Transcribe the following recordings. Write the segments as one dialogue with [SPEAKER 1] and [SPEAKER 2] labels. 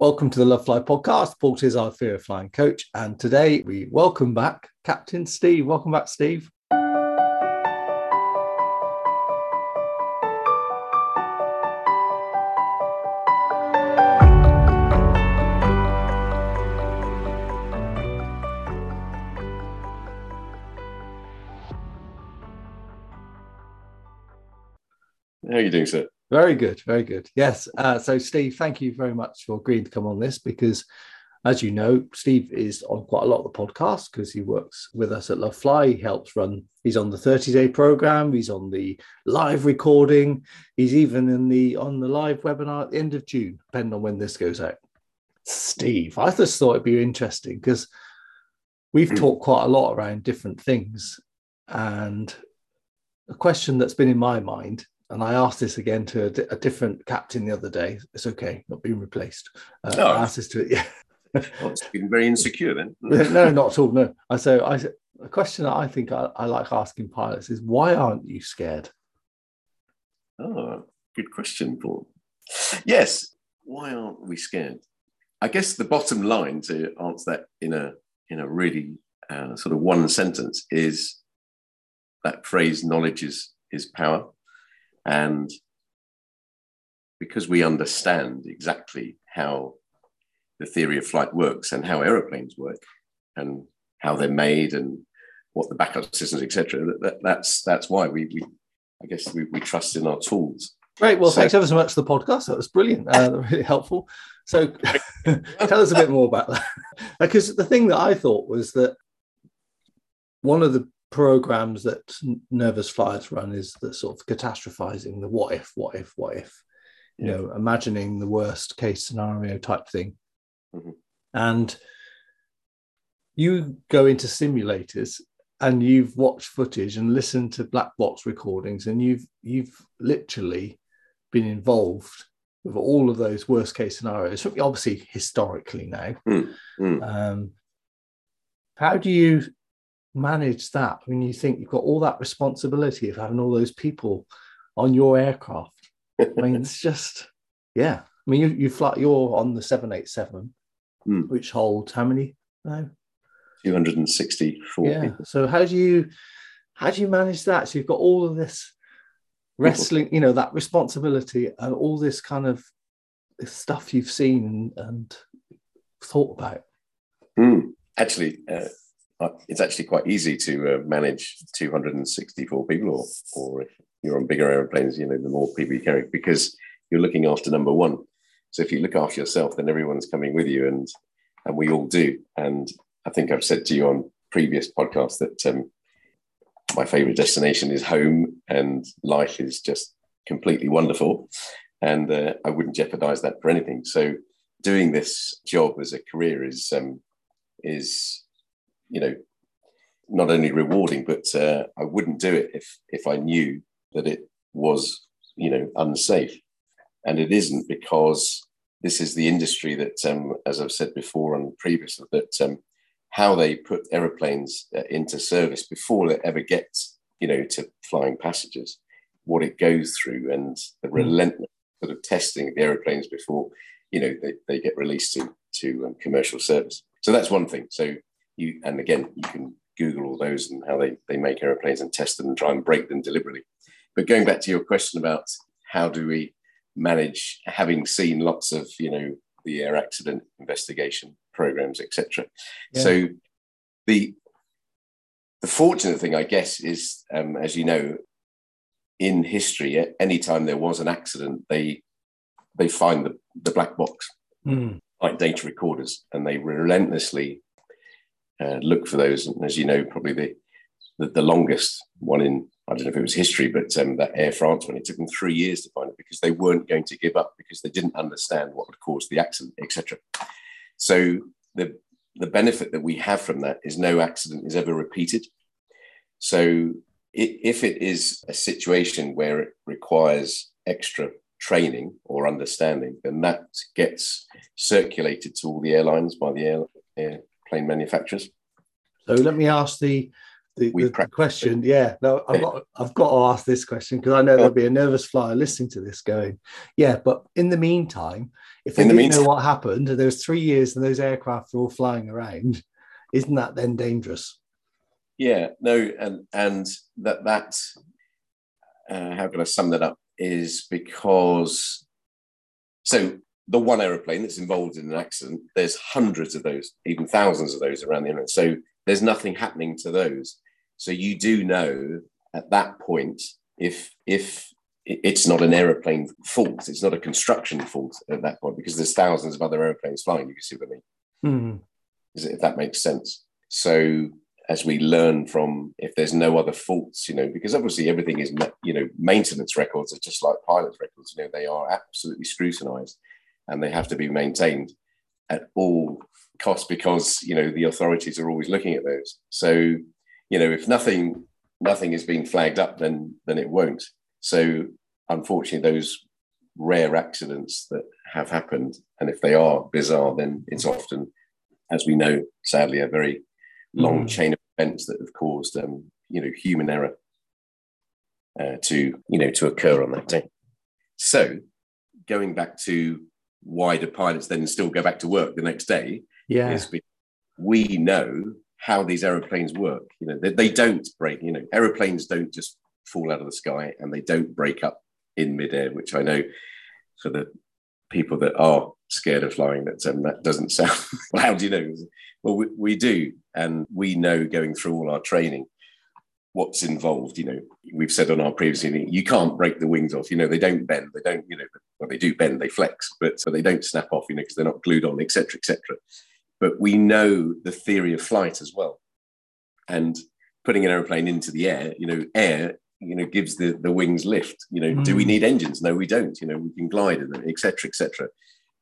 [SPEAKER 1] Welcome to the Love Fly podcast. Paul is our Fear of Flying coach. And today we welcome back Captain Steve. Welcome back, Steve.
[SPEAKER 2] How are you doing, sir?
[SPEAKER 1] Very good, very good. Yes. Uh, so, Steve, thank you very much for agreeing to come on this because, as you know, Steve is on quite a lot of the podcasts because he works with us at Love Fly. He helps run. He's on the thirty day program. He's on the live recording. He's even in the on the live webinar at the end of June, depending on when this goes out. Steve, I just thought it'd be interesting because we've talked quite a lot around different things, and a question that's been in my mind and I asked this again to a, a, different captain the other day. It's okay, not being replaced. Uh,
[SPEAKER 2] no.
[SPEAKER 1] I asked this to it. Yeah.
[SPEAKER 2] well, it's been very insecure then.
[SPEAKER 1] no, not at all. No. I so I a question that I think I, I, like asking pilots is why aren't you scared?
[SPEAKER 2] Oh, good question, Paul. Yes, why aren't we scared? I guess the bottom line to answer that in a in a really uh, sort of one sentence is that phrase knowledge is is power and because we understand exactly how the theory of flight works and how aeroplanes work and how they're made and what the backup systems, etc., that, that, that's that's why we, we I guess we, we trust in our tools.
[SPEAKER 1] Great. Well, so, thanks ever so much for the podcast. That was brilliant. Uh, really helpful. So, tell us a bit more about that. because the thing that I thought was that one of the programs that nervous flyers run is the sort of catastrophizing the what if what if what if you yeah. know imagining the worst case scenario type thing mm-hmm. and you go into simulators and you've watched footage and listened to black box recordings and you've you've literally been involved with all of those worst case scenarios obviously historically now mm, mm. Um, how do you manage that when you think you've got all that responsibility of having all those people on your aircraft? I mean, it's just, yeah. I mean, you, you fly, you're on the 787, mm. which holds how many now?
[SPEAKER 2] 264
[SPEAKER 1] yeah. People. So how do you how do you manage that? So you've got all of this wrestling, you know, that responsibility and all this kind of stuff you've seen and, and thought about.
[SPEAKER 2] Mm. Actually, uh, uh, it's actually quite easy to uh, manage 264 people, or, or if you're on bigger airplanes, you know, the more people you carry, because you're looking after number one. So if you look after yourself, then everyone's coming with you, and and we all do. And I think I've said to you on previous podcasts that um, my favorite destination is home, and life is just completely wonderful, and uh, I wouldn't jeopardize that for anything. So doing this job as a career is um, is you know, not only rewarding, but uh, I wouldn't do it if if I knew that it was, you know, unsafe. And it isn't because this is the industry that, um, as I've said before and previously, that um, how they put aeroplanes uh, into service before they ever get, you know, to flying passengers, what it goes through, and the hmm. relentless sort of testing of the aeroplanes before, you know, they, they get released to to um, commercial service. So that's one thing. So you and again you can google all those and how they, they make aeroplanes and test them and try and break them deliberately but going back to your question about how do we manage having seen lots of you know the air accident investigation programs etc yeah. so the the fortunate thing i guess is um, as you know in history anytime there was an accident they they find the, the black box mm. like data recorders and they relentlessly uh, look for those. And as you know, probably the, the, the longest one in I don't know if it was history, but um, that Air France one, it took them three years to find it because they weren't going to give up because they didn't understand what would cause the accident, etc. So the the benefit that we have from that is no accident is ever repeated. So if it is a situation where it requires extra training or understanding, then that gets circulated to all the airlines by the air, air plane manufacturers.
[SPEAKER 1] So let me ask the the, the, the question. Yeah, no, I've got I've got to ask this question because I know there'll be a nervous flyer listening to this going, yeah, but in the meantime, if they didn't know what happened, and there was three years and those aircraft were all flying around, isn't that then dangerous?
[SPEAKER 2] Yeah, no, and and that that uh, how can I sum that up is because so the one aeroplane that's involved in an accident, there's hundreds of those, even thousands of those around the internet. So there's nothing happening to those. So you do know at that point if if it's not an aeroplane fault, it's not a construction fault at that point because there's thousands of other airplanes flying. You can see what I mean. Mm. If that makes sense. So as we learn from if there's no other faults, you know, because obviously everything is, you know, maintenance records are just like pilot records. You know, they are absolutely scrutinized and they have to be maintained at all costs because you know the authorities are always looking at those. So you know if nothing nothing is being flagged up, then then it won't. So unfortunately, those rare accidents that have happened, and if they are bizarre, then it's often, as we know, sadly, a very long mm. chain of events that have caused um, you know human error uh, to you know to occur on that day. So going back to why do pilots then still go back to work the next day?
[SPEAKER 1] Yeah.
[SPEAKER 2] Is we know how these aeroplanes work. You know, they, they don't break, you know, aeroplanes don't just fall out of the sky and they don't break up in midair, which I know for the people that are scared of flying, that um, that doesn't sound, well, how do you know? Well, we, we do. And we know going through all our training what's involved. You know, we've said on our previous meeting, you can't break the wings off. You know, they don't bend. They don't. You know, well, they do bend. They flex, but so they don't snap off. You know, because they're not glued on, etc., etc. But we know the theory of flight as well, and putting an aeroplane into the air. You know, air. You know, gives the the wings lift. You know, mm. do we mm. need engines? No, we don't. You know, we can glide in them, etc., etc.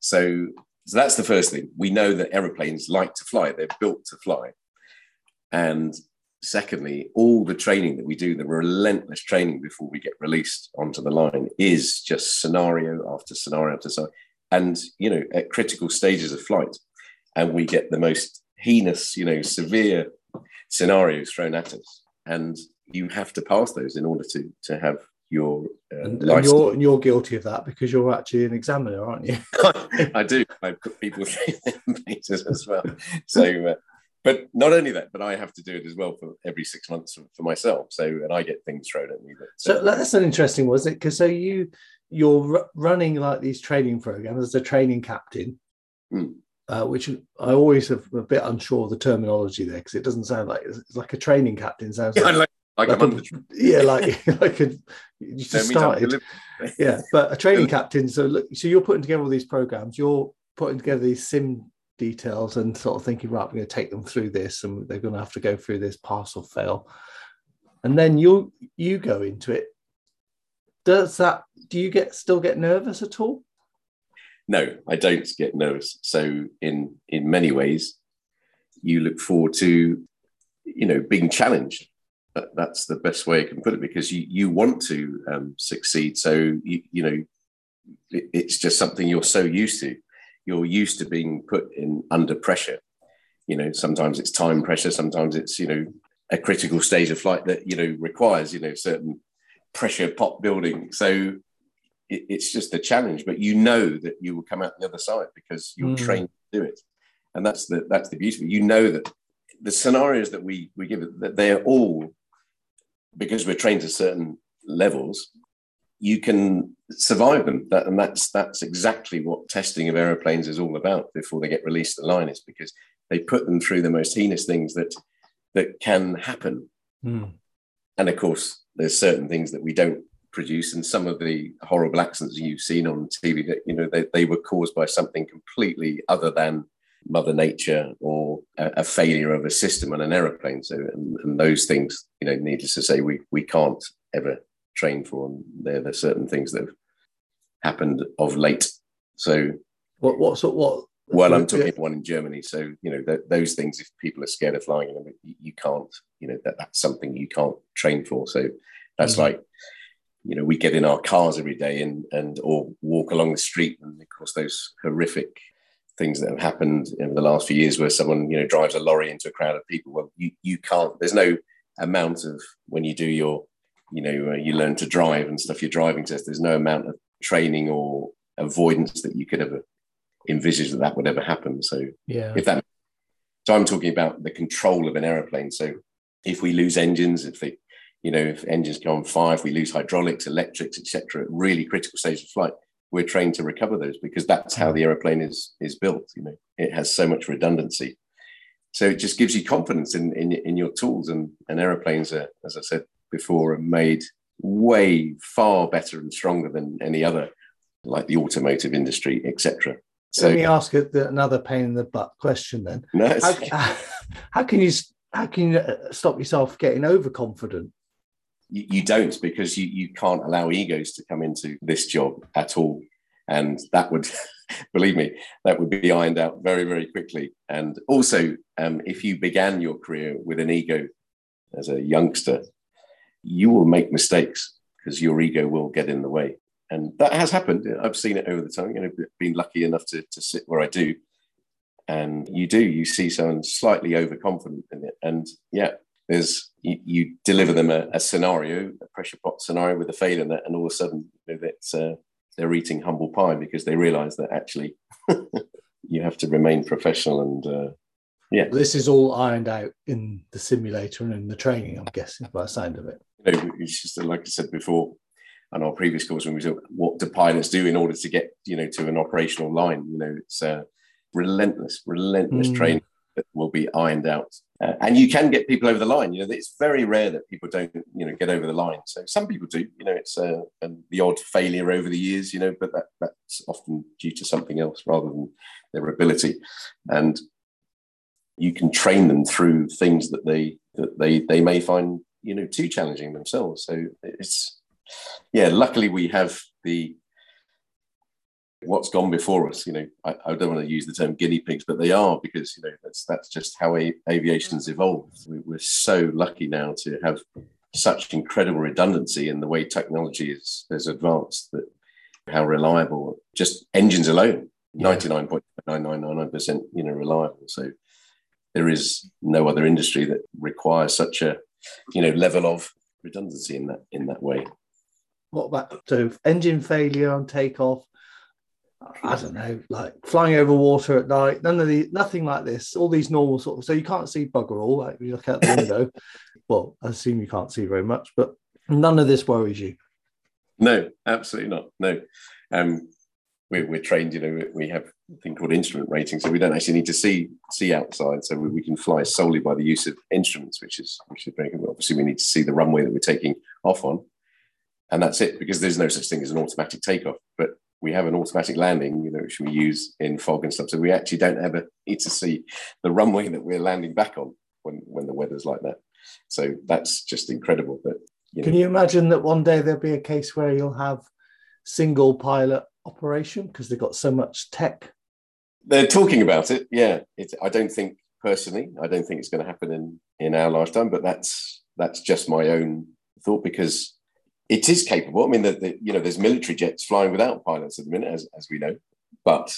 [SPEAKER 2] So. So that's the first thing. We know that aeroplanes like to fly. They're built to fly. And secondly, all the training that we do, the relentless training before we get released onto the line, is just scenario after scenario after scenario. And, you know, at critical stages of flight, and we get the most heinous, you know, severe scenarios thrown at us. And you have to pass those in order to, to have your
[SPEAKER 1] uh, and, and you're and you're guilty of that because you're actually an examiner, aren't you?
[SPEAKER 2] I do. I put people as well. So uh, but not only that, but I have to do it as well for every six months for, myself. So, and I get things thrown at me. That,
[SPEAKER 1] so that's an interesting, was it? Because so you you're r- running like these training programs as a training captain, mm. uh, which I always have a bit unsure of the terminology there because it doesn't sound like it's, like a training captain. Sounds like,
[SPEAKER 2] like, like, like a,
[SPEAKER 1] yeah, like like a, you just started, yeah. But a training captain. So look, so you're putting together all these programs. You're putting together these sim details and sort of thinking, right, we're going to take them through this and they're going to have to go through this pass or fail. And then you you go into it. Does that do you get still get nervous at all?
[SPEAKER 2] No, I don't get nervous. So in in many ways, you look forward to you know being challenged. That's the best way I can put it because you you want to um, succeed. So you you know it's just something you're so used to you're used to being put in under pressure. You know, sometimes it's time pressure, sometimes it's, you know, a critical stage of flight that, you know, requires, you know, certain pressure pot building. So it, it's just a challenge, but you know that you will come out the other side because you're mm. trained to do it. And that's the that's the beauty. You know that the scenarios that we we give that they're all because we're trained to certain levels, you can survive them. That, and that's that's exactly what testing of aeroplanes is all about before they get released to the line. Is because they put them through the most heinous things that that can happen. Mm. And of course, there's certain things that we don't produce, and some of the horrible accidents you've seen on TV that you know they, they were caused by something completely other than Mother Nature or a, a failure of a system on an aeroplane. So, and, and those things, you know, needless to say, we we can't ever train for, and there are certain things that have happened of late. So,
[SPEAKER 1] what what sort what?
[SPEAKER 2] Well, I'm talking one in Germany. So you know th- those things. If people are scared of flying, you, you can't. You know that that's something you can't train for. So that's mm-hmm. like you know we get in our cars every day and and or walk along the street, and of course those horrific things that have happened in the last few years where someone you know drives a lorry into a crowd of people well you, you can't there's no amount of when you do your you know uh, you learn to drive and stuff your driving test there's no amount of training or avoidance that you could ever envisage that that would ever happen. So
[SPEAKER 1] Yeah.
[SPEAKER 2] if that, so I'm talking about the control of an aeroplane. So if we lose engines, if they, you know, if engines go on fire, if we lose hydraulics, electrics, etc., at really critical stage of flight, we're trained to recover those because that's how the aeroplane is is built. You know, it has so much redundancy. So it just gives you confidence in in, in your tools. And, and aeroplanes are, as I said before, and made way far better and stronger than any other, like the automotive industry, etc. So
[SPEAKER 1] Let me ask another pain in the butt question then.
[SPEAKER 2] no,
[SPEAKER 1] How, how can you how can you uh, stop yourself getting overconfident?
[SPEAKER 2] you, you don't because you, you can't allow egos to come into this job at all and that would believe me that would be ironed out very very quickly and also um, if you began your career with an ego as a youngster you will make mistakes because your ego will get in the way and that has happened i've seen it over the time you know been lucky enough to, to sit where i do and you do you see someone slightly overconfident in it and yeah there's you, you deliver them a, a, scenario, a pressure pot scenario with a fail in it, and all of a sudden you know, uh, they're eating humble pie because they realise that actually you have to remain professional and uh, yeah.
[SPEAKER 1] This is all ironed out in the simulator and in the training, I'm guessing, by the sound of it.
[SPEAKER 2] You know, it's just like I said before on our previous calls when we talked, what do pilots do in order to get you know to an operational line? You know, it's uh, relentless, relentless
[SPEAKER 1] Mm.
[SPEAKER 2] training that will be ironed out. Uh, and you can get people over the line. You know, it's very rare that people don't, you know, get over the line. So some people do. You know, it's uh, and the odd failure over the years. You know, but that that's often due to something else rather than their ability. And you can train them through things that they that they they may find you know too challenging themselves. So it's yeah. Luckily, we have the what's gone before us. You know, I, I, don't want to use the term guinea pigs, but they are because you know that's that's just how a, aviation's evolved. We, we're so lucky now to have such incredible redundancy in the way technology is has advanced. That how reliable just engines alone, ninety nine point nine nine nine nine percent, you know, reliable. So there is no other industry that requires such a you know level of redundancy in that in that way.
[SPEAKER 1] What about so engine failure on takeoff? I don't know, like flying over water at night. None of the nothing like this. All these normal sort of. So you can't see bugger all. Like you look out the window. well, I assume you can't see very much, but none of this worries you.
[SPEAKER 2] No, absolutely not. No, um, we're, we're trained. You know, we have a thing called instrument rating, so we don't actually need to see see outside. So we, we can fly solely by the use of instruments, which is which is very good. Obviously, we need to see the runway that we're taking off on, and that's it. Because there's no such thing as an automatic takeoff, but we have an automatic landing, you know, which we use in fog and stuff. So we actually don't ever need to see the runway that we're landing back on when, when the weather's like that. So that's just incredible. But
[SPEAKER 1] you can you imagine that one day there'll be a case where you'll have single pilot operation because they've got so much tech?
[SPEAKER 2] They're talking about it. Yeah, it, I don't think personally, I don't think it's going to happen in in our lifetime. But that's that's just my own thought because it is capable. I mean, the, you know, there's military jets flying without pilots at the minute, as, as we know. But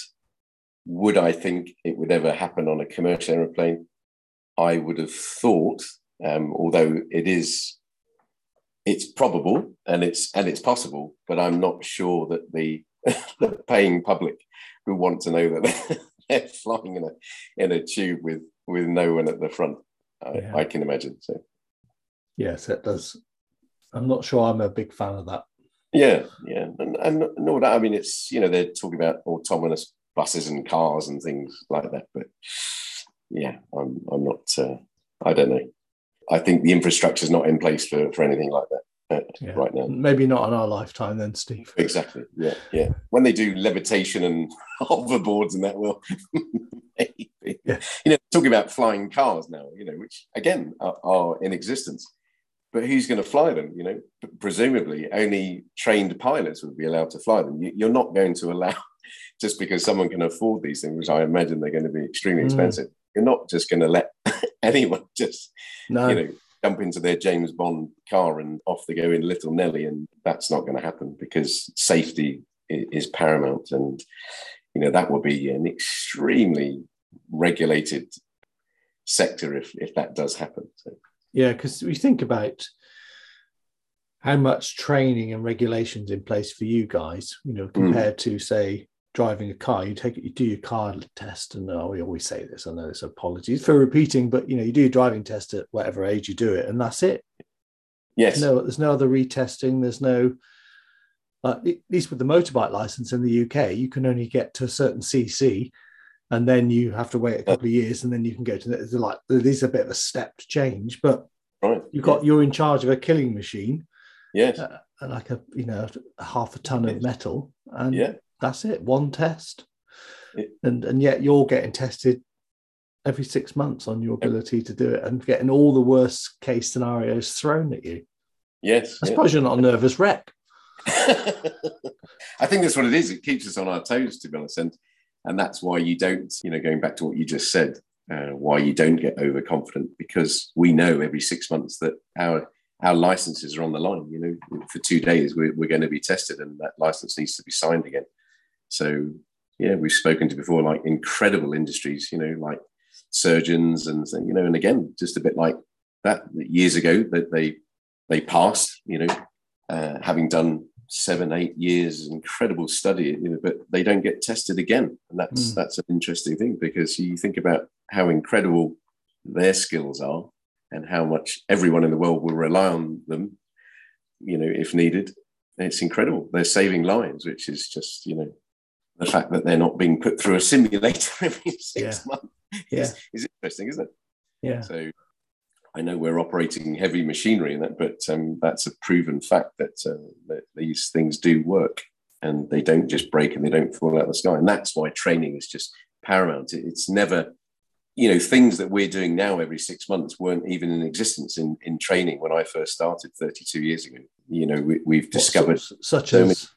[SPEAKER 2] would I think it would ever happen on a commercial aeroplane? I would have thought, um, although it is, it's probable and it's and it's possible, but I'm not sure that the, the paying public who want to know that they're flying in a in a tube with with no one at the front. I, yeah. I can imagine. So,
[SPEAKER 1] yes, it does I'm not sure I'm a big fan of that.
[SPEAKER 2] Yeah, yeah, and, and that. I mean, it's you know they're talking about autonomous buses and cars and things like that, but yeah, I'm I'm not. Uh, I don't know. I think the infrastructure is not in place for for anything like that yeah. right now.
[SPEAKER 1] Maybe not in our lifetime, then, Steve.
[SPEAKER 2] Exactly. Yeah, yeah. When they do levitation and hoverboards and that, well, maybe.
[SPEAKER 1] Yeah.
[SPEAKER 2] You know, talking about flying cars now. You know, which again are, are in existence but who's going to fly them? You know, presumably only trained pilots would be allowed to fly them. You're not going to allow just because someone can afford these things, which I imagine they're going to be extremely expensive. Mm. You're not just going to let anyone just
[SPEAKER 1] no.
[SPEAKER 2] you know jump into their James Bond car and off they go in Little Nellie, and that's not going to happen because safety is paramount, and you know that will be an extremely regulated sector if if that does happen. So.
[SPEAKER 1] Yeah, because we think about how much training and regulations in place for you guys, you know, compared mm. to say driving a car, you take it, you do your car test, and oh, we always say this. I know it's apologies for repeating, but you know, you do your driving test at whatever age you do it, and that's it.
[SPEAKER 2] Yes.
[SPEAKER 1] No, there's no other retesting. There's no, uh, at least with the motorbike license in the UK, you can only get to a certain CC, and then you have to wait a couple of years, and then you can go to the, like these are a bit of a stepped change, but
[SPEAKER 2] right.
[SPEAKER 1] you've got you're in charge of a killing machine,
[SPEAKER 2] Yes.
[SPEAKER 1] uh, like a you know half a ton of metal, and
[SPEAKER 2] yeah.
[SPEAKER 1] That's it, one test,
[SPEAKER 2] It-
[SPEAKER 1] and and yet you're getting tested every six months on your ability to do it, and getting all the worst case scenarios thrown at you.
[SPEAKER 2] Yes.
[SPEAKER 1] I
[SPEAKER 2] yeah.
[SPEAKER 1] suppose you're not a nervous wreck.
[SPEAKER 2] I think that's what it is. It keeps us on our toes, to be honest, and and that's why you don't, you know, going back to what you just said, uh, why you don't get overconfident because we know every six months that our our licenses are on the line. You know, for two days we're, we're going to be tested, and that license needs to be signed again. So yeah, we've spoken to before, like incredible industries, you know, like surgeons and you know, and again, just a bit like that years ago that they they passed, you know, uh, having done seven, eight years, incredible study, you know, but they don't get tested again, and that's
[SPEAKER 1] Mm.
[SPEAKER 2] that's an interesting thing because you think about how incredible their skills are and how much everyone in the world will rely on them, you know, if needed. It's incredible. They're saving lives, which is just, you know, the fact that they're not being put through a simulator every six
[SPEAKER 1] Yeah.
[SPEAKER 2] months
[SPEAKER 1] Yeah.
[SPEAKER 2] is, is interesting, isn't it?
[SPEAKER 1] Yeah.
[SPEAKER 2] So I know we're operating heavy machinery in that, but um, that's a proven fact that, uh, that these things do work and they don't just break and they don't fall out of the sky. And that's why training is just paramount. It- It's never, you know, things that we're doing now every six months weren't even in existence in, in training when I first started 32 years ago. You know, we, we've
[SPEAKER 1] What
[SPEAKER 2] discovered
[SPEAKER 1] such
[SPEAKER 2] so many-
[SPEAKER 1] as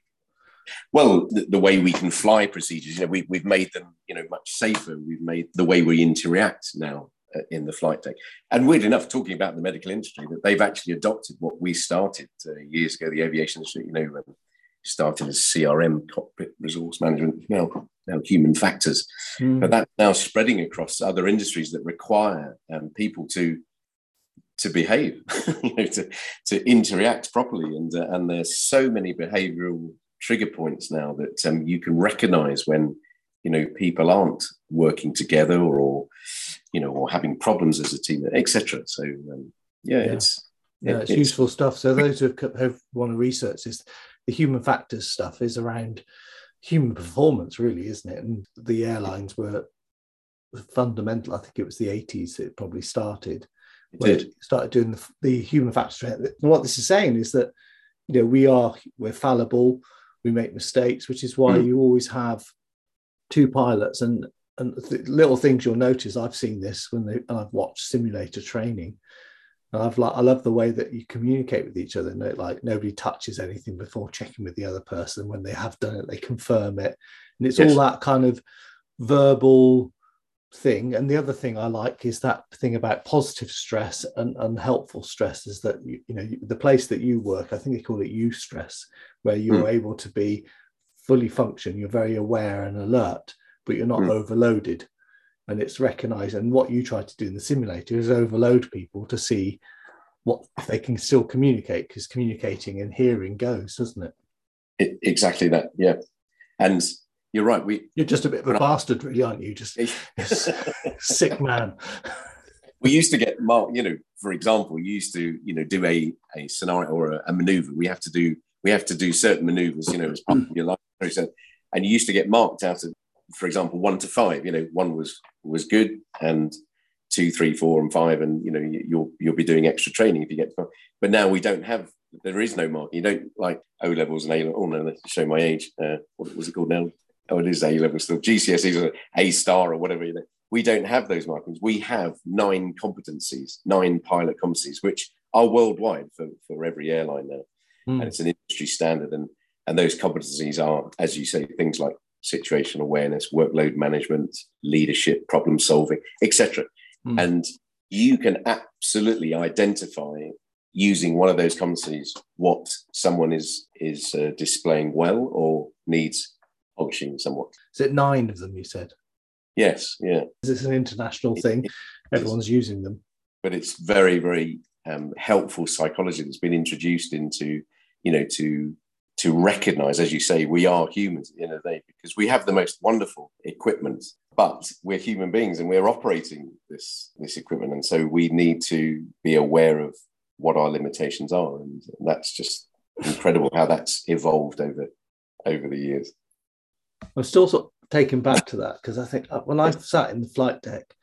[SPEAKER 2] well the, the way we can fly procedures you know we, we've made them you know much safer. We've made the way we interact now uh, in the flight deck. And weird enough talking about the medical industry that they've actually adopted what we started uh, years ago the aviation industry you know um, started as crm cockpit resource management now now human factors.
[SPEAKER 1] Hmm.
[SPEAKER 2] but that's now spreading across other industries that require um, people to to behave, you know, to to interact properly, and uh, and there's so many behavioural trigger points now that um, you can recognise when you know people aren't working together or you know or having problems as a team, etc. So um, yeah,
[SPEAKER 1] Yeah.
[SPEAKER 2] it's
[SPEAKER 1] yeah, it's useful stuff. So those who have, have want to research this, the human factors stuff is around human performance, really, isn't it? And the airlines were fundamental. I think it was the 80s that it probably started.
[SPEAKER 2] it did.
[SPEAKER 1] it started doing the, the human factors. And what this is saying is that you know we are we're fallible, we make mistakes, which is why
[SPEAKER 2] Mm.
[SPEAKER 1] you always have two pilots and and th- little things you'll notice. I've seen this when they and I've watched simulator training. And I've like I love the way that you communicate with each other. No, like nobody touches anything before checking with the other person. When they have done it, they confirm it, and it's
[SPEAKER 2] Yes.
[SPEAKER 1] all that kind of verbal thing. And the other thing I like is that thing about positive stress and unhelpful stress is that you, you know the place that you work. I think they call it eustress, where you're able to be fully function. You're very aware and alert, but you're not
[SPEAKER 2] Mm.
[SPEAKER 1] overloaded. And it's recognized. And what you try to do in the simulator is overload people to see what if they can still communicate, because communicating and hearing goes, doesn't it?
[SPEAKER 2] it exactly that. Yeah, and you're right. We
[SPEAKER 1] You're just a bit of a bastard, really, aren't you? Just sick man.
[SPEAKER 2] we used to get marked, you know, for example, you used to, you know, do a, a scenario or a, a maneuver. We have to do, we have to do certain maneuvers, you know, as part of your life process. And you used to get marked out of, for example, one to five, you know, one was, was good and two, three, four and five. And, you know, you- you'll, you'll be doing extra training if you get to five. But now we don't have, there is no mark. You don't like O levels and A levels. Oh no, let's show my age. Uh, what was it called now? Oh, it is A level still. GCSEs or A star or whatever. We don't have those markings. We have nine competencies, nine pilot competencies, which are worldwide for, for every airline now.
[SPEAKER 1] Mm.
[SPEAKER 2] And it's an industry standard. And, and those competencies are, as you say, things like situational awareness, workload management, leadership, problem solving, etc.
[SPEAKER 1] Mm.
[SPEAKER 2] And you can absolutely identify using one of those competencies what someone is is uh, displaying well or needs polishing somewhat.
[SPEAKER 1] Is it nine of them? You said
[SPEAKER 2] Yes, yeah.
[SPEAKER 1] Is this an international thing. Everyone's using them.
[SPEAKER 2] but it's very very um, helpful psychology that's been introduced into you know to to recognize, as you say, we are humans in a day because we have the most wonderful equipment, but we're human beings and we're operating this this equipment, and so we need to be aware of what our limitations are, and that's just incredible how that's evolved over over the years.
[SPEAKER 1] I'm still sort of taken back to that because I think uh, when I sat in the flight deck,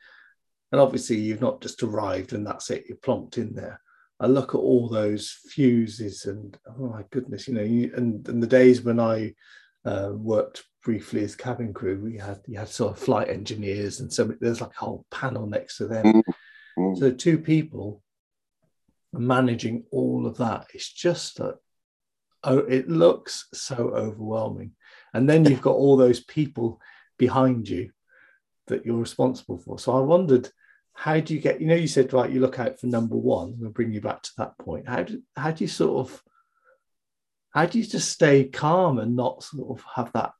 [SPEAKER 1] and obviously you've not just arrived and that's it, you're plonked in there. I look at all those fuses and oh my goodness, you know, you, and, and the days when I uh, worked briefly as cabin crew, we had you had sort of flight engineers and so there's like a whole panel next to them. Mm-hmm. So two people managing all of that. It's just that oh, it looks so overwhelming. And then you've got all those people behind you that you're responsible for. So I wondered how do you get you know you said right you look out for number one. We'll bring you back to that point. How do, how do you sort of how do you just stay calm and not sort of have that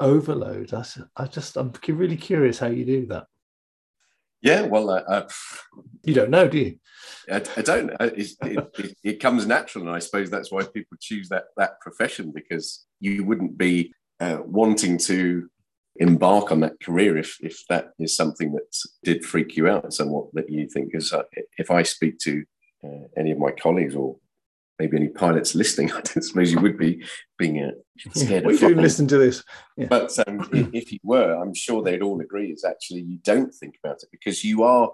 [SPEAKER 1] overload? I, I just i'm really curious how you do that.
[SPEAKER 2] Yeah well uh, uh,
[SPEAKER 1] you don't know do you?
[SPEAKER 2] I, I don't it, it, it, comes natural and i suppose that's why people choose that that profession because you wouldn't be uh, wanting to embark on that career if if that is something that did freak you out somewhat that you think is uh, if I speak to uh, any of my colleagues or maybe any pilots listening, I don't suppose you would be being uh, scared.
[SPEAKER 1] Yeah, we do listen to this,
[SPEAKER 2] yeah. but um, if you were, I'm sure they'd all agree. It's actually you don't think about it because you are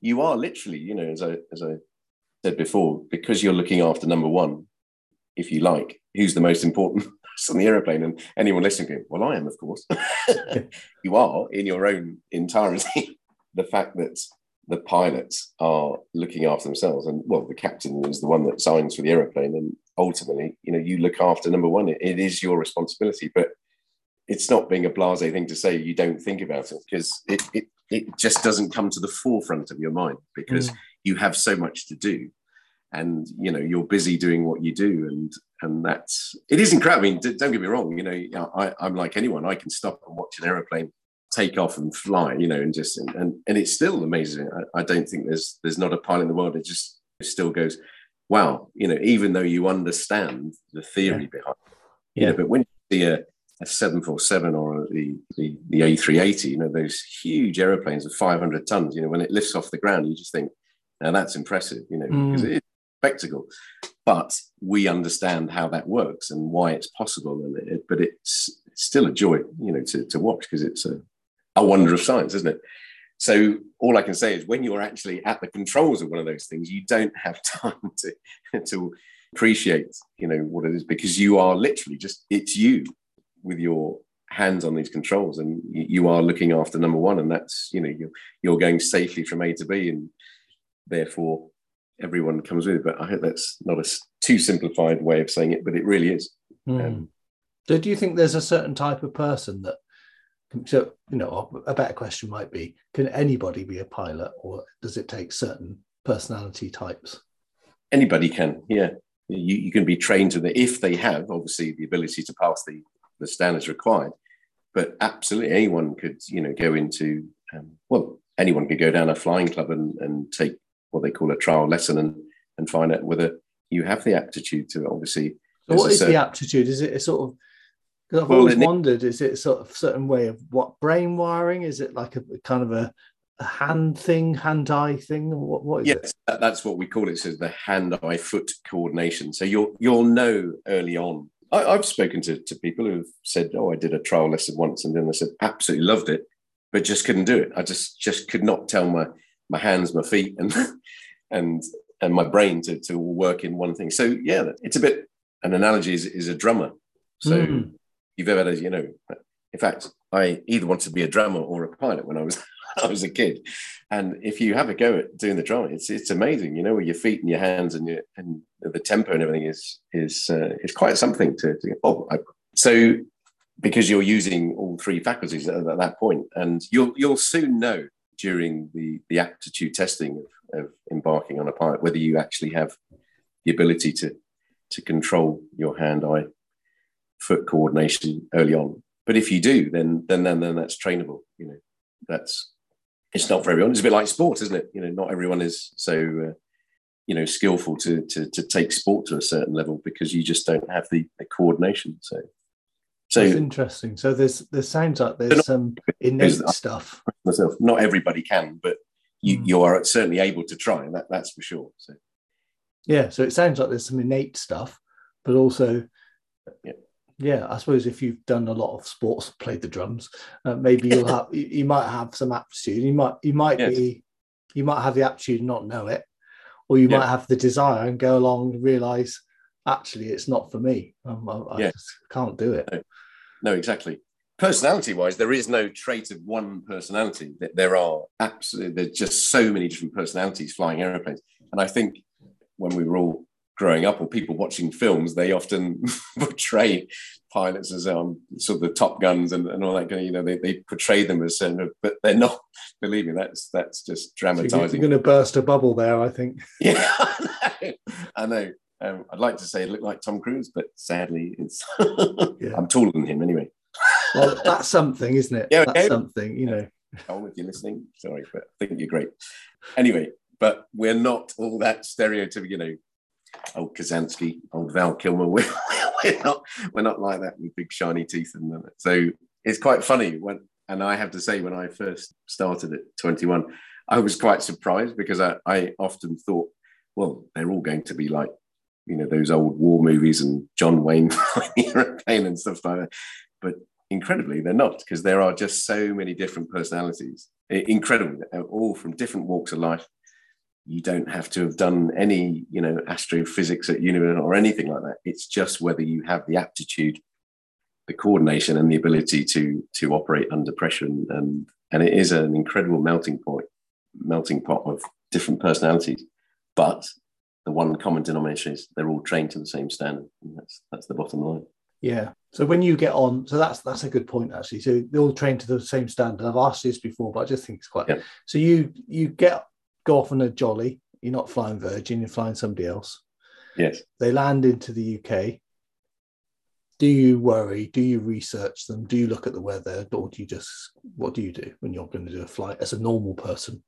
[SPEAKER 2] you are literally, you know, as I as I said before, because you're looking after number one, if you like, who's the most important on the aeroplane and anyone listening going, well, I am, of course. you are in your own entirety. the fact that the pilots are looking after themselves and well, the captain is the one that signs for the aeroplane and ultimately, you know, you look after number one. it, it is your responsibility, but it's not being a blase thing to say you don't think about it because it, it, it just doesn't come to the forefront of your mind because mm. you have so much to do and you know you're busy doing what you do and and that's it is incredible i mean don't get me wrong you know I, i'm like anyone i can stop and watch an aeroplane take off and fly you know and just and and, and it's still amazing I, I, don't think there's there's not a pilot in the world that just still goes wow you know even though you understand the theory yeah. behind it yeah. you know but when you see a, a 747 or the, the the a380 you know those huge aeroplanes of 500 tons you know when it lifts off the ground you just think now that's impressive you know mm. because it, spectacle. But we understand how that works and why it's possible. And it, but it's still a joy, you know, to, to watch because it's a, a wonder of science, isn't it? So all I can say is when you're actually at the controls of one of those things, you don't have time to to appreciate, you know, what it is because you are literally just it's you with your hands on these controls and you are looking after number one and that's you know you're, you're going safely from a to b and therefore everyone comes with. But I hope that's not a too simplified way of saying it, but it really is.
[SPEAKER 1] Mm. Um, so, do you think there's a certain type of person that? So, you know, a better question might be: Can anybody be a pilot, or does it take certain personality types?
[SPEAKER 2] Anybody can, yeah. You, you can be trained to the if they have obviously the ability to pass the the standards required. But absolutely, anyone could, you know, go into um, well, anyone could go down a flying club and, and take what they call a trial lesson and and find out whether you have the aptitude to obviously.
[SPEAKER 1] So what is certain, the aptitude? Is it a sort of? Because I've well, always wondered, is it sort of certain way of what brain wiring? Is it like a kind of a, a hand thing, hand eye thing, or what? what is
[SPEAKER 2] yes, that, that's what we call it. So the hand eye foot coordination. So you'll you'll know early on. I, I've spoken to, to people who've said, "Oh, I did a trial lesson once," and then they said, "Absolutely loved it, but just couldn't do it. I just just could not tell my my hands, my feet, and and and my brain to to work in one thing. So yeah, it's a bit an analogy is, is a drummer. So mm. you've ever had, you know, in fact, I either wanted to be a drummer or a pilot when I was I was a kid. And if you have a go at doing the drum, it's it's amazing, you know, with your feet and your hands and your and the tempo and everything is is uh, is quite something to, to oh I, so because you're using all three faculties at, at that point, and you'll you'll soon know during the, the aptitude testing of, of embarking on a pilot, whether you actually have the ability to, to control your hand eye foot coordination early on. But if you do, then then then, then that's trainable. You know, that's it's not for everyone. It's a bit like sport, isn't it? You know, not everyone is so uh, you know skillful to to to take sport to a certain level because you just don't have the, the coordination. So
[SPEAKER 1] so That's interesting. So there's there sounds like there's some innate stuff.
[SPEAKER 2] Myself, not everybody can, but you mm. you are certainly able to try, and that that's for sure. So
[SPEAKER 1] yeah, so it sounds like there's some innate stuff, but also yeah. Yeah, I suppose if you've done a lot of sports, played the drums, uh, maybe you'll have you, you, might have some aptitude. You might you might yes. be you might have the aptitude and not know it, or you yeah. might have the desire and go along and realize actually it's not for me. Um, I, I yeah. just can't do it.
[SPEAKER 2] No, no exactly. Personality wise, there is no trait of one personality. There are absolutely there's just so many different personalities flying aeroplanes, and I think when we were all growing up or people watching films, they often portray pilots as um, sort of the top guns and, and all that kind of, you know, they, they portray them as certain, but they're not, believe me, that's, that's just dramatizing.
[SPEAKER 1] So you're going to burst a bubble there, I think.
[SPEAKER 2] Yeah, I know. I know. Um, I'd like to say it looked like Tom Cruise, but sadly, it's yeah. I'm taller than him anyway.
[SPEAKER 1] well, that's something, isn't it? Yeah, that's okay. something, you know.
[SPEAKER 2] Oh, if you're listening, sorry, but I think you're great. Anyway, but we're not all that stereotypical, you know, old Kazansky, old Val Kilmer. We're, we're not we're not like that with big shiny teeth and so it's quite funny when and I have to say when I first started at 21, I was quite surprised because I, I often thought, well, they're all going to be like, you know, those old war movies and John Wayne airplane and stuff like that. But incredibly, they're not because there are just so many different personalities. Incredible, uh, all from different walks of life, you don't have to have done any you know astrophysics at university or anything like that it's just whether you have the aptitude the coordination and the ability to to operate under pressure and and, and it is an incredible melting point melting pot of different personalities but the one common denomination is they're all trained to the same standard and that's that's the bottom line
[SPEAKER 1] yeah so when you get on so that's that's a good point actually so they're all trained to the same standard i've asked this before but i just think it's quite yeah. so you you get go off on a jolly. You're not flying Virgin, you're flying somebody else.
[SPEAKER 2] Yes.
[SPEAKER 1] They land into the UK. Do you worry? Do you research them? Do you look at the weather? Or do you just, what do you do when you're going to do a flight as a normal person?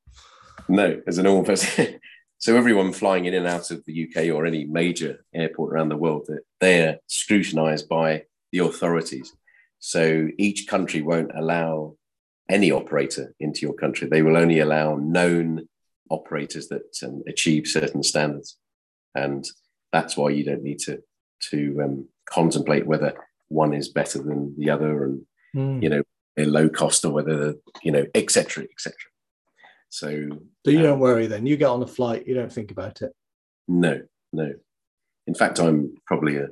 [SPEAKER 2] No, as a normal person. so everyone flying in and out of the UK or any major airport around the world, they're scrutinized by the authorities. So each country won't allow any operator into your country. They will only allow known operators that um, achieve certain standards, and that's why you don't need to to um, contemplate whether one is better than the other, and mm. you know, a low cost or whether you know, etc., etc. So,
[SPEAKER 1] so you um, don't worry then. You get on a flight, you don't think about it.
[SPEAKER 2] No, no. In fact, I'm probably a.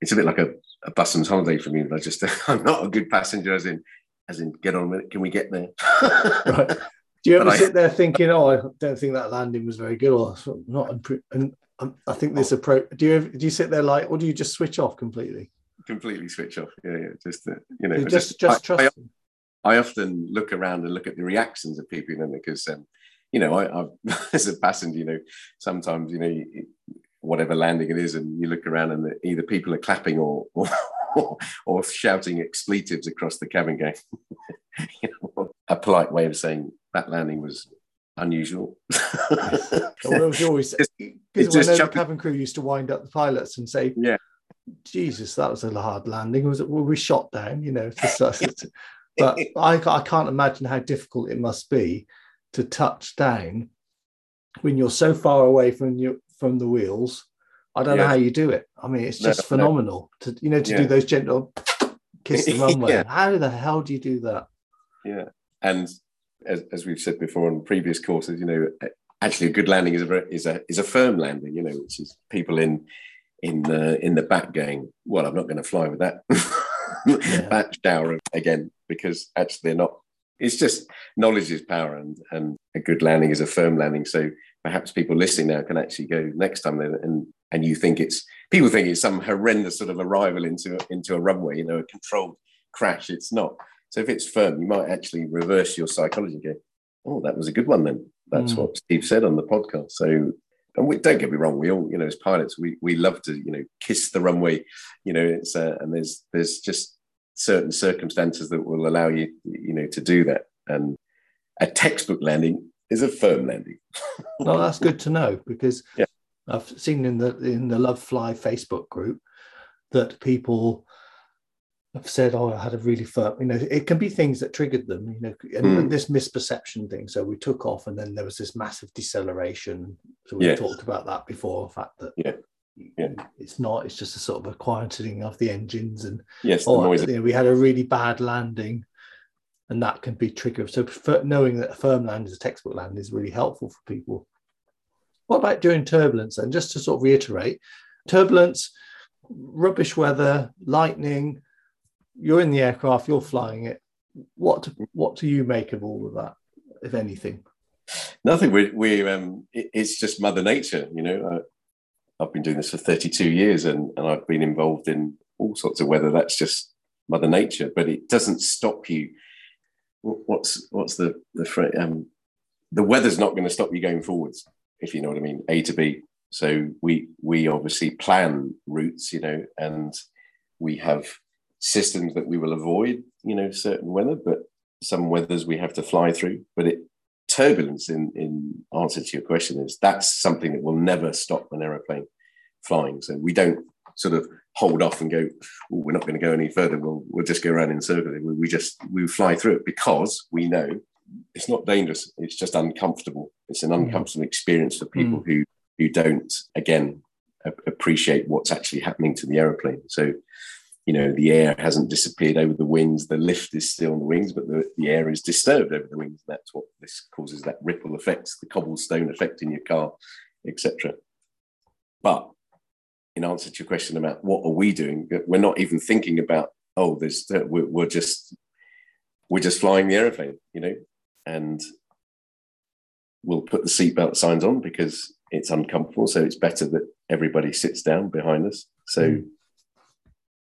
[SPEAKER 2] It's a bit like a, a busman's holiday for me. I just I'm not a good passenger, as in as in get on with it. Can we get there?
[SPEAKER 1] right. Do you ever sit there thinking, "Oh, I don't think that landing was very good," or not? And I think this approach. Do you ever, do you sit there like, or do you just switch off completely?
[SPEAKER 2] Completely switch off. Yeah, yeah. Just uh, you know,
[SPEAKER 1] just just, just trust.
[SPEAKER 2] I, I, often look around and look at the reactions of people, you know, because um, you know, I, I as a passenger, you know, sometimes you know, whatever landing it is, and you look around and either people are clapping or or, or shouting expletives across the cabin, going, you know, a polite way of saying that landing was unusual.
[SPEAKER 1] well, always because when the cabin crew used to wind up the pilots and say,
[SPEAKER 2] "Yeah,
[SPEAKER 1] Jesus, that was a hard landing. Was it? Were we shot down? You know." But I, I can't imagine how difficult it must be to touch down when you're so far away from you from the wheels. I don't yeah. know how you do it. I mean, it's just no, phenomenal no. to you know to yeah. do those gentle kiss the runway. yeah. How the hell do you do that?
[SPEAKER 2] Yeah, and as, as we've said before on previous courses, you know, actually a good landing is a is a is a firm landing. You know, which is people in in the in the back going, well, I'm not going to fly with that yeah. that shower again because actually they're not. It's just knowledge is power, and and a good landing is a firm landing. So perhaps people listening now can actually go next time and and you think it's people think it's some horrendous sort of arrival into into a runway, you know, a controlled crash. It's not. So if it's firm, you might actually reverse your psychology and go, oh, that was a good one then. That's mm. what Steve said on the podcast. So, and we, don't get me wrong, we all, you know, as pilots, we, we love to, you know, kiss the runway, you know, it's, uh, and there's, there's just certain circumstances that will allow you, you know, to do that. And a textbook landing, is a firm landing.
[SPEAKER 1] well, that's good to know because
[SPEAKER 2] Yeah.
[SPEAKER 1] I've seen in the in the Love Fly Facebook group that people have said, "Oh, I had a really firm." You know, it can be things that triggered them. You know, and
[SPEAKER 2] Mm.
[SPEAKER 1] this misperception thing. So we took off, and then there was this massive deceleration. So we
[SPEAKER 2] Yes.
[SPEAKER 1] talked about that before. The fact that
[SPEAKER 2] Yeah. Yeah.
[SPEAKER 1] it's not. It's just a sort of a quietening of the engines and
[SPEAKER 2] Yes, noise.
[SPEAKER 1] you know, we had a really bad landing and that can be triggered so knowing that a firm land is a textbook land is really helpful for people what about during turbulence and just to sort of reiterate turbulence rubbish weather lightning you're in the aircraft you're flying it what what do you make of all of that if anything
[SPEAKER 2] Nothing. We we um. It, it's just Mother Nature. You know. Uh, I've been doing this for 32 years, and and I've been involved in all sorts of weather. That's just Mother Nature, but it doesn't stop you. What's what's the the? Um, the weather's not going to stop you going forwards, if you know what I mean. A to B. So we we obviously plan routes, you know, and we have systems that we will avoid, you know, certain weather, but some weathers we have to fly through. But it turbulence in in answer to your question is that's something that will never stop an aeroplane flying. So we don't sort of hold off and go "Oh, we're not going to go any further. We'll we'll just go around in circles. We, we just we fly through it because we know it's not dangerous. It's just uncomfortable. It's an
[SPEAKER 1] Mm.
[SPEAKER 2] uncomfortable experience for people who who don't again appreciate what's actually happening to the aeroplane. So you know the air hasn't disappeared over the wings. The lift is still on the wings but the, the air is disturbed over the wings. That's what this causes that ripple effect the cobblestone effect in your car etc but in answer to your question about what are we doing we're not even thinking about oh there's we're, we're just we're just flying the aeroplane you know? And we'll put the seatbelt signs on because it's uncomfortable. So it's better that everybody sits down behind us. So
[SPEAKER 1] Mm.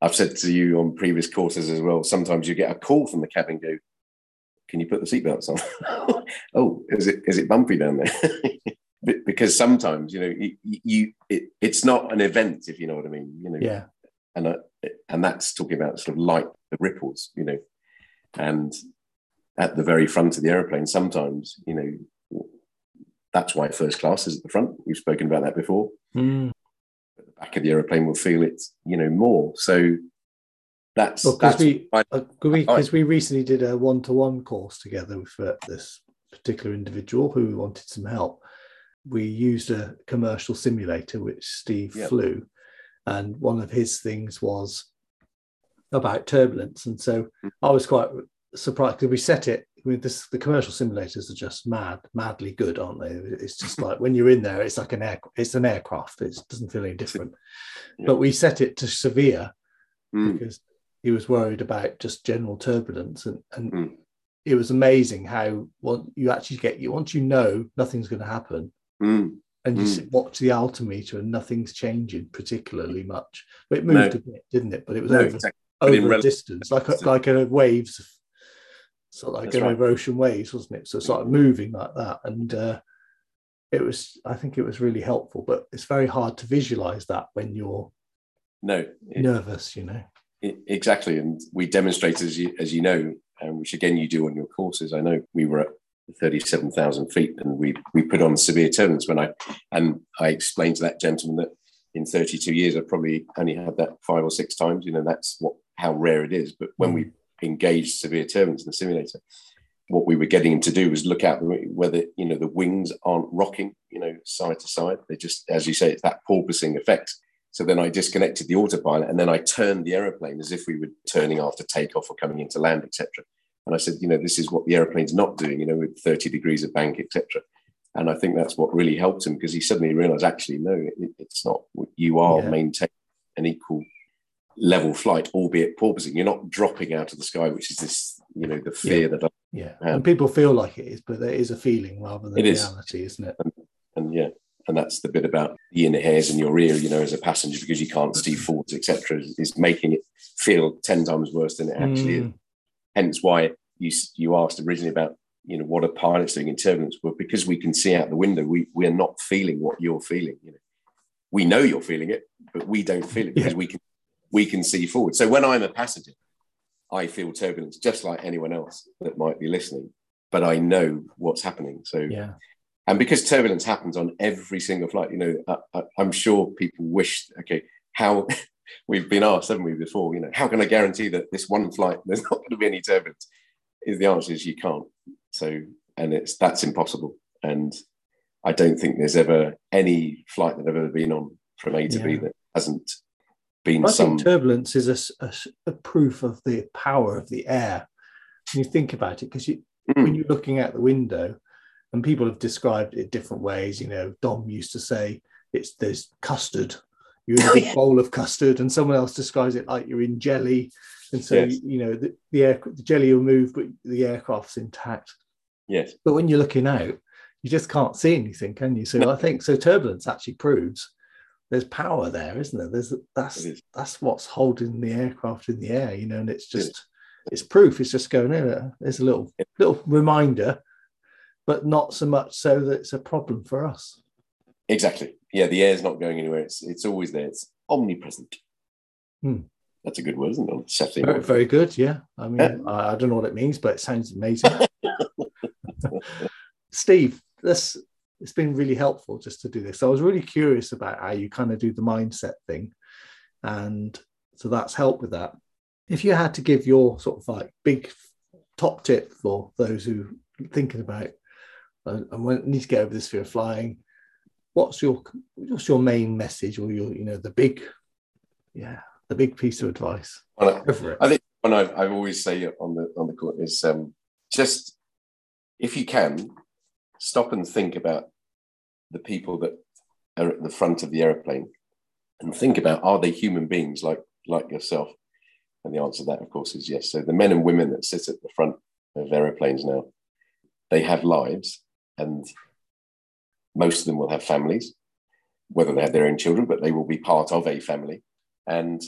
[SPEAKER 2] I've said to you on previous courses as well. Sometimes you get a call from the cabin. Go, can you put the seatbelts on? oh, is it is it bumpy down there? Because sometimes you know you, you it, it's not an event if you know what I mean. You know,
[SPEAKER 1] yeah
[SPEAKER 2] and uh, and that's talking about sort of light the ripples. You know, and at the very front of the aeroplane, sometimes you know that's why first class is at the front. We've spoken about that before
[SPEAKER 1] Mm.
[SPEAKER 2] At the back of the aeroplane will feel it, you know, more. So that's
[SPEAKER 1] because
[SPEAKER 2] that's
[SPEAKER 1] we
[SPEAKER 2] I-
[SPEAKER 1] uh, we, we recently did a one-to-one course together with uh, this particular individual who wanted some help. We used a commercial simulator which Steve
[SPEAKER 2] Yeah.
[SPEAKER 1] flew, and one of his things was about turbulence, and so
[SPEAKER 2] Mm.
[SPEAKER 1] I was quite surprised because we set it. I mean, this the commercial simulators are just mad, madly good, aren't they? It's just like when you're in there, it's like an air, it's an aircraft. It doesn't feel any different.
[SPEAKER 2] Yeah.
[SPEAKER 1] But we set it to severe
[SPEAKER 2] Mm,
[SPEAKER 1] because he was worried about just general turbulence and, and
[SPEAKER 2] Mm.
[SPEAKER 1] it was amazing how well you actually get you once you know nothing's going to happen
[SPEAKER 2] mm,
[SPEAKER 1] and you
[SPEAKER 2] Mm.
[SPEAKER 1] sit- watch the altimeter and nothing's changing particularly much but it
[SPEAKER 2] No.
[SPEAKER 1] moved a bit didn't it but it was
[SPEAKER 2] no,
[SPEAKER 1] over,
[SPEAKER 2] exactly.
[SPEAKER 1] over a distance like a, like a waves sort of like
[SPEAKER 2] That's
[SPEAKER 1] going
[SPEAKER 2] right.
[SPEAKER 1] over ocean waves wasn't it so it's like
[SPEAKER 2] Mhm.
[SPEAKER 1] moving like that and uh it was i think it was really helpful but it's very hard to visualize that when you're
[SPEAKER 2] No, it-
[SPEAKER 1] nervous you know
[SPEAKER 2] it- exactly. And we demonstrate, as you, as you know, and which again you do on your courses. I know we were at 37,000 feet and we, we put on severe turbulence when I, and I explained to that gentleman that in 32 years, I probably only had that five or six times, you know, that's what, how rare it is. But when we engaged severe turbulence in the simulator, what we were getting him to do was look out the whether you know the wings aren't rocking, you know, side to side. They just, as you say, it's that porpoising effect. So then I disconnected the autopilot and then I turned the aeroplane as if we were turning after takeoff or coming into land, etc. And I said, you know, this is what the aeroplane's not doing, you know, with 30 degrees of bank, etc. And I think that's what really helped him because he suddenly realized, actually, no, it, it's not. You are
[SPEAKER 1] Yeah.
[SPEAKER 2] maintaining an equal level flight, albeit porpoising. You're not dropping out of the sky, which is this, you know, the fear that I
[SPEAKER 1] Yeah,
[SPEAKER 2] Yeah.
[SPEAKER 1] and people feel like it is, but there is a feeling rather than
[SPEAKER 2] It is.
[SPEAKER 1] reality, isn't it?
[SPEAKER 2] and yeah and that's the bit about the inner hairs in your ear you know as a passenger because you can't see forwards etc is, is making it feel 10 times worse than it actually is
[SPEAKER 1] Mm,
[SPEAKER 2] hence why you you asked originally about you know what are pilots doing in turbulence well because we can see out the window we we're not feeling what you're feeling you know we know you're feeling it but we don't feel it because
[SPEAKER 1] Yeah.
[SPEAKER 2] we can we can see forward so when i'm a passenger i feel turbulence just like anyone else that might be listening but I know what's happening. So
[SPEAKER 1] Yeah.
[SPEAKER 2] and because turbulence happens on every single flight, you know, I, I'm sure people wish, okay, how we've been asked, haven't we, before, you know, how can I guarantee that this one flight there's not going to be any turbulence? Is the answer is you can't. So, and it's that's impossible. And I don't think there's ever any flight that I've ever been on from A to B that hasn't been
[SPEAKER 1] I
[SPEAKER 2] some.
[SPEAKER 1] think turbulence is a proof of the power of the air. When you think about it, because you,
[SPEAKER 2] Mm.
[SPEAKER 1] when you're looking out the window, and people have described it different ways. You know, Dom used to say it's there's custard. You're in a big bowl of custard, and someone else describes it like you're in jelly. And so
[SPEAKER 2] Yes.
[SPEAKER 1] you know the, the air the jelly will move, but the aircraft's intact.
[SPEAKER 2] yes,
[SPEAKER 1] But when you're looking out, you just can't see anything, can you? So. I think so. Turbulence actually proves there's power there, isn't there? There's that's
[SPEAKER 2] It is.
[SPEAKER 1] that's what's holding the aircraft in the air, you know. And it's
[SPEAKER 2] It
[SPEAKER 1] just it's proof. It's just going in. There's a little little reminder, but not so much so that it's a problem for us.
[SPEAKER 2] exactly. Yeah, the air's not going anywhere. It's it's always there. It's omnipresent.
[SPEAKER 1] Hmm.
[SPEAKER 2] That's a good word, isn't it? Saturday
[SPEAKER 1] Very,
[SPEAKER 2] morning.
[SPEAKER 1] very good. Yeah. I mean,
[SPEAKER 2] Yeah.
[SPEAKER 1] I, I don't know what it means, but it sounds amazing. Steve, this it's been really helpful just to do this. I was really curious about how you kind of do the mindset thing. And so that's helped with that. If you had to give your sort of like big top tip for those who are thinking about uh, and need to get over this fear of flying, what's your what's your main message or your you know the big yeah the big piece of advice?
[SPEAKER 2] Well, I-
[SPEAKER 1] Go for it.
[SPEAKER 2] I think one I've, I've always say on the on the court is um, just if you can stop and think about the people that are at the front of the aeroplane and think about are they human beings like like yourself? And the answer to that of course is yes. So the men and women that sit at the front of aeroplanes now they have lives and most of them will have families whether they have their own children but they will be part of a family. And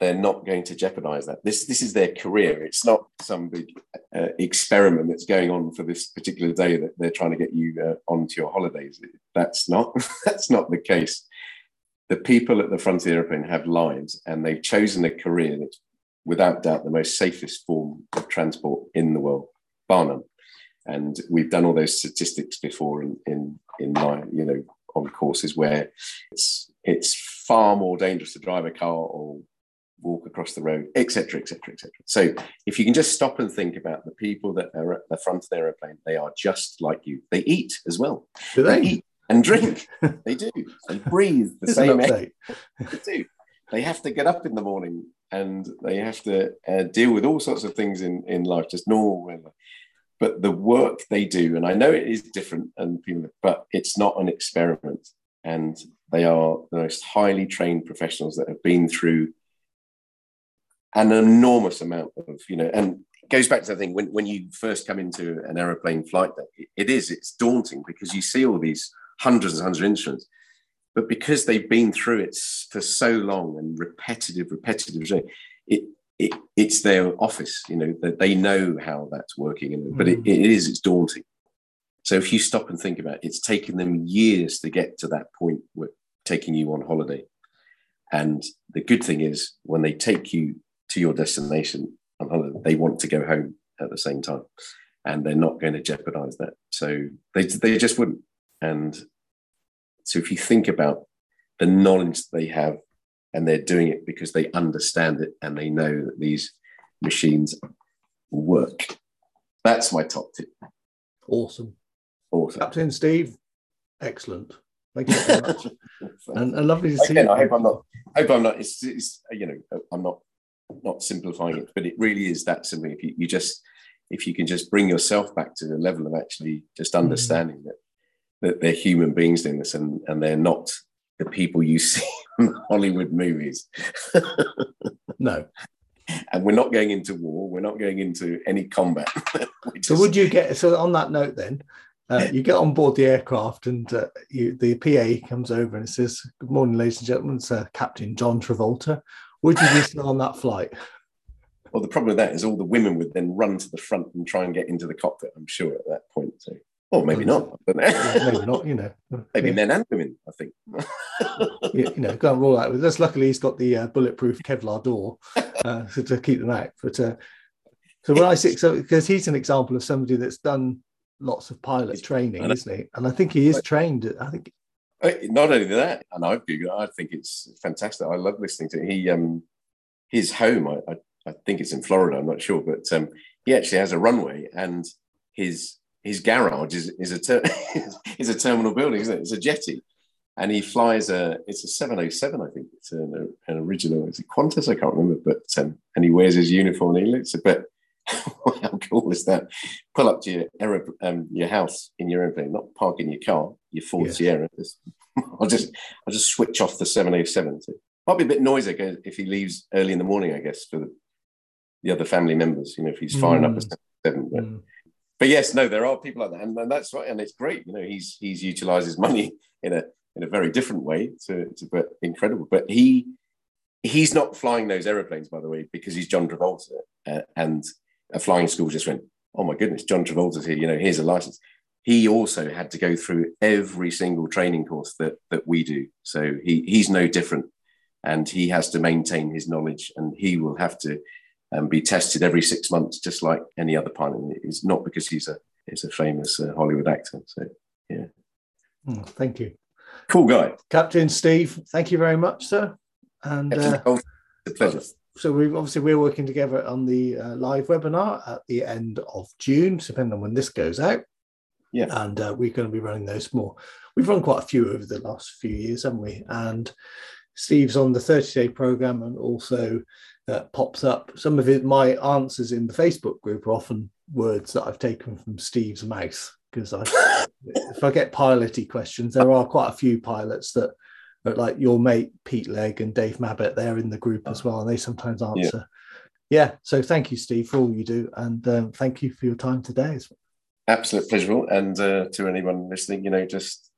[SPEAKER 2] they're not going to jeopardize that. This this is their career. It's not some big uh, experiment that's going on for this particular day that they're trying to get you uh, onto your holidays. That's not that's not the case. The people at the front of the airplane have lives, and they've chosen a career that's without doubt the most safest form of transport in the world, bar none. And we've done all those statistics before in in in line, you know, on courses where it's it's far more dangerous to drive a car or walk across the road, etc., etc., etc. So if you can just stop and think about the people that are at the front of the aeroplane, they are just like you. They eat as well.
[SPEAKER 1] Do
[SPEAKER 2] They
[SPEAKER 1] they?
[SPEAKER 2] eat and drink. they do. They breathe the same air they do. They have to get up in the morning and they have to uh, deal with all sorts of things in, in life, just normal weather. But the work they do, and I know it is different, and people, but it's not an experiment. And they are the most highly trained professionals that have been through an enormous amount of, you know, and it goes back to the thing when, when you first come into an aeroplane flight, it- it is, it's daunting because you see all these hundreds and hundreds of instruments but because they've been through it for so long and repetitive, repetitive, it, it it's their office. You know that they know how that's working, and but it,
[SPEAKER 1] Mm.
[SPEAKER 2] it is it's daunting. So if you stop and think about it, it's taken them years to get to that point where taking you on holiday. And the good thing is when they take you to your destination on holiday, they want to go home at the same time, and they're not going to jeopardize that. So they they just wouldn't. And so if you think about the knowledge they have, and they're doing it because they understand it and they know that these machines work. That's my top tip.
[SPEAKER 1] Awesome.
[SPEAKER 2] Also,
[SPEAKER 1] Captain Steve, excellent. Thank you very much. and, and lovely to see
[SPEAKER 2] again,
[SPEAKER 1] you.
[SPEAKER 2] I hope I'm not. Hope I'm not. It's, it's you know, I'm not not simplifying it, but it really is that simple. If you, you just if you can just bring yourself back to the level of actually just understanding that that they're human beings doing this and and they're not the people you see in Hollywood movies.
[SPEAKER 1] No.
[SPEAKER 2] and we're not going into war. We're not going into any combat.
[SPEAKER 1] So would you get so on that note then? Uh, you get on board the aircraft and uh, you, the PA comes over and says, "Good morning, ladies and gentlemen. It's uh, Captain John Travolta." Would you be still on that flight?
[SPEAKER 2] Well, the problem with that is all the women would then run to the front and try and get into the cockpit. I'm sure at that point. So, or maybe not.
[SPEAKER 1] Yeah, maybe not. You know,
[SPEAKER 2] maybe
[SPEAKER 1] yeah,
[SPEAKER 2] men and women. I think.
[SPEAKER 1] you, you know, go and roll out with us. Luckily, he's got the uh, bulletproof Kevlar door uh, so to keep them out. But uh, So when I see, so because he's an example of somebody that's done lots of pilot training, isn't he? And I think he is trained. I think
[SPEAKER 2] not only that, and I've Googled, I think it's fantastic. I love listening to he um his home. I, I, I think it's in Florida. I'm not sure, but um, he actually has a runway, and his his garage is is a ter- is a terminal building, isn't it? It's a jetty, and he flies a it's a 707, I think it's an, an original. It's a Qantas, I can't remember, but um, and he wears his uniform and he looks a bit. How cool is that? Pull up to your aer- um, your house in your airplane, not park in your car, your Ford yes. Sierra. I'll just I'll just switch off the 707. So might be a bit noisy if he leaves early in the morning, I guess, for the, the other family members. You know, if he's firing mm. up a 707. But, mm. but, yes, no, there are people like that, and, and that's right, and it's great. You know, he's he's utilized his money in a in a very different way to, to but incredible. But he he's not flying those aeroplanes, by the way, because he's John Travolta, uh, and a flying school just went, "Oh my goodness, John Travolta's here! You know, here's a license." He also had to go through every single training course that that we do, so he he's no different, and he has to maintain his knowledge, and he will have to um, be tested every six months, just like any other pilot. It's not because he's a he's a famous uh, Hollywood actor. So yeah.
[SPEAKER 1] Mm, thank you.
[SPEAKER 2] Cool guy.
[SPEAKER 1] Captain Steve, thank you very much, sir. And uh,
[SPEAKER 2] a pleasure.
[SPEAKER 1] So we obviously we're working together on the uh, live webinar at the end of June, depending on when this goes out.
[SPEAKER 2] Yeah.
[SPEAKER 1] And uh, we're going to be running those more. We've run quite a few over the last few years, haven't we? And Steve's on the 30 day program and also uh, pops up. Some of it, my answers in the Facebook group are often words that I've taken from Steve's mouth because I, if I get piloty questions, there are quite a few pilots that are like your mate Pete Legg and Dave Mabbott. They're in the group as well, and they sometimes answer. Yeah. yeah so thank you, Steve, for all you do, and um, thank you for your time today as well.
[SPEAKER 2] Absolute pleasure, and uh, to anyone listening, you know, just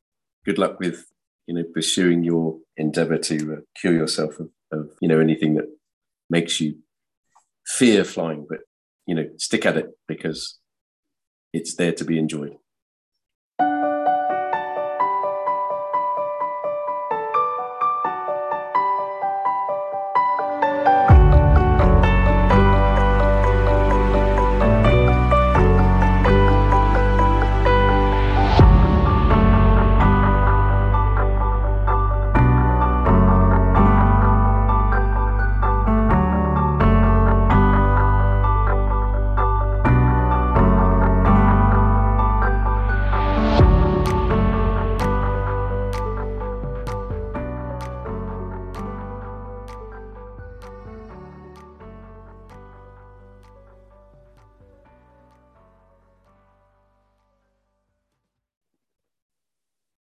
[SPEAKER 2] good luck with you know pursuing your endeavour to uh, cure yourself of, of you know anything that makes you fear flying, but you know stick at it because it's there to be enjoyed.